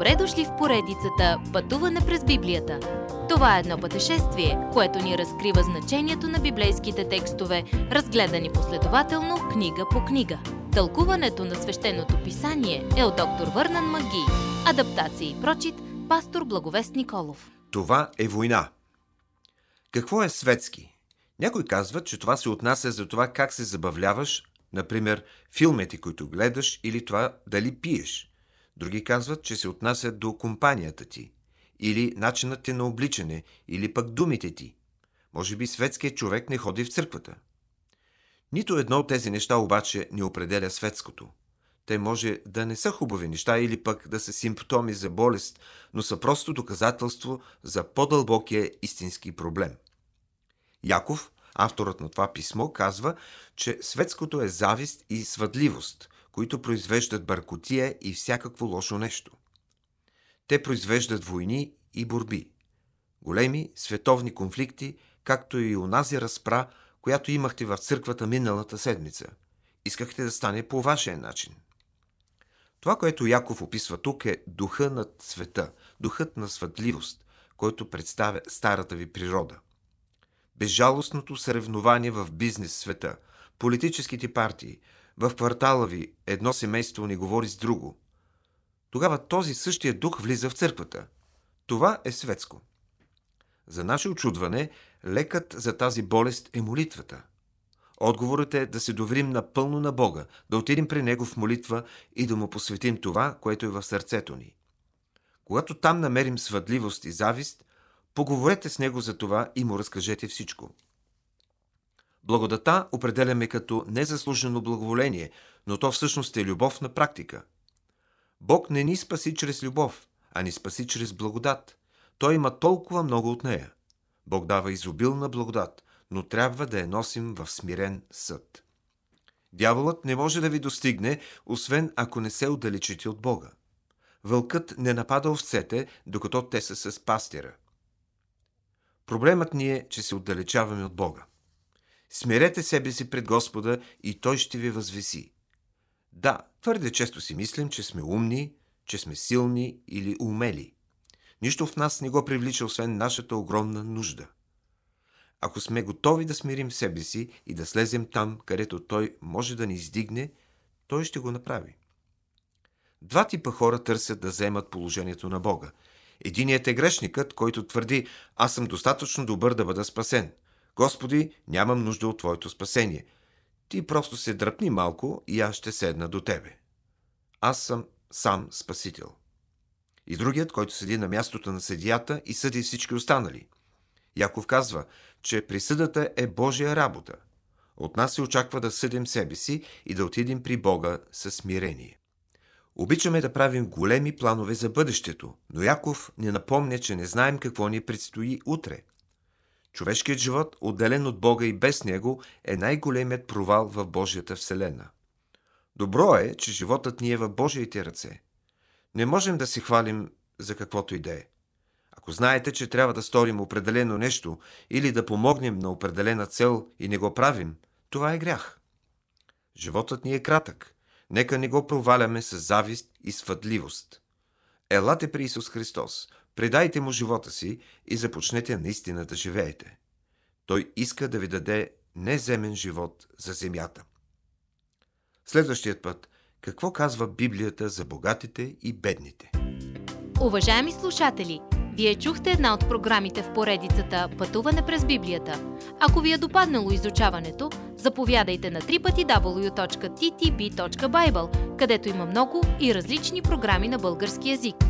Добре дошли в поредицата Пътуване през Библията. Това е едно пътешествие, което ни разкрива значението на библейските текстове, разгледани последователно книга по книга. Тълкуването на свещеното писание е от доктор Върнан Маги. Адаптация и прочит, пастор Благовест Николов. Това е война. Какво е светски? Някой казват, че това се отнася за това как се забавляваш, например, филмите, които гледаш или това дали пиеш – Други казват, че се отнасят до компанията ти, или начинът ти на обличане, или пък думите ти. Може би светският човек не ходи в църквата. Нито едно от тези неща обаче не определя светското. Те може да не са хубави неща или пък да са симптоми за болест, но са просто доказателство за по-дълбокия истински проблем. Яков, авторът на това писмо, казва, че светското е завист и свъдливост, които произвеждат бъркотия и всякакво лошо нещо. Те произвеждат войни и борби. Големи световни конфликти, както и унази разпра, която имахте в църквата миналата седмица. Искахте да стане по вашия начин. Това, което Яков описва тук е духа над света, духът на светливост, който представя старата ви природа. Безжалостното съревнование в бизнес света, политическите партии – в квартала ви едно семейство не говори с друго. Тогава този същия дух влиза в църквата. Това е светско. За наше очудване, лекът за тази болест е молитвата. Отговорът е да се доверим напълно на Бога, да отидем при Него в молитва и да Му посветим това, което е в сърцето ни. Когато там намерим свъдливост и завист, поговорете с Него за това и Му разкажете всичко. Благодата определяме като незаслужено благоволение, но то всъщност е любов на практика. Бог не ни спаси чрез любов, а ни спаси чрез благодат. Той има толкова много от нея. Бог дава изобилна благодат, но трябва да я носим в смирен съд. Дяволът не може да ви достигне, освен ако не се отдалечите от Бога. Вълкът не напада овцете, докато те са с пастира. Проблемът ни е, че се отдалечаваме от Бога. Смирете себе си пред Господа и Той ще ви възвеси. Да, твърде често си мислим, че сме умни, че сме силни или умели. Нищо в нас не го привлича, освен нашата огромна нужда. Ако сме готови да смирим себе си и да слезем там, където Той може да ни издигне, Той ще го направи. Два типа хора търсят да вземат положението на Бога. Единият е грешникът, който твърди, аз съм достатъчно добър да бъда спасен – Господи, нямам нужда от Твоето спасение. Ти просто се дръпни малко и аз ще седна до Тебе. Аз съм сам Спасител. И другият, който седи на мястото на съдията и съди всички останали. Яков казва, че присъдата е Божия работа. От нас се очаква да съдим себе си и да отидем при Бога със смирение. Обичаме да правим големи планове за бъдещето, но Яков ни напомня, че не знаем какво ни предстои утре. Човешкият живот, отделен от Бога и без Него, е най-големият провал в Божията Вселена. Добро е, че животът ни е в Божиите ръце. Не можем да се хвалим за каквото и да е. Ако знаете, че трябва да сторим определено нещо или да помогнем на определена цел и не го правим, това е грях. Животът ни е кратък. Нека не го проваляме с завист и свъдливост. Елате при Исус Христос – Предайте му живота си и започнете наистина да живеете. Той иска да ви даде неземен живот за земята. Следващият път, какво казва Библията за богатите и бедните? Уважаеми слушатели, вие чухте една от програмите в поредицата Пътуване през Библията. Ако ви е допаднало изучаването, заповядайте на www.ttb.bible, където има много и различни програми на български язик.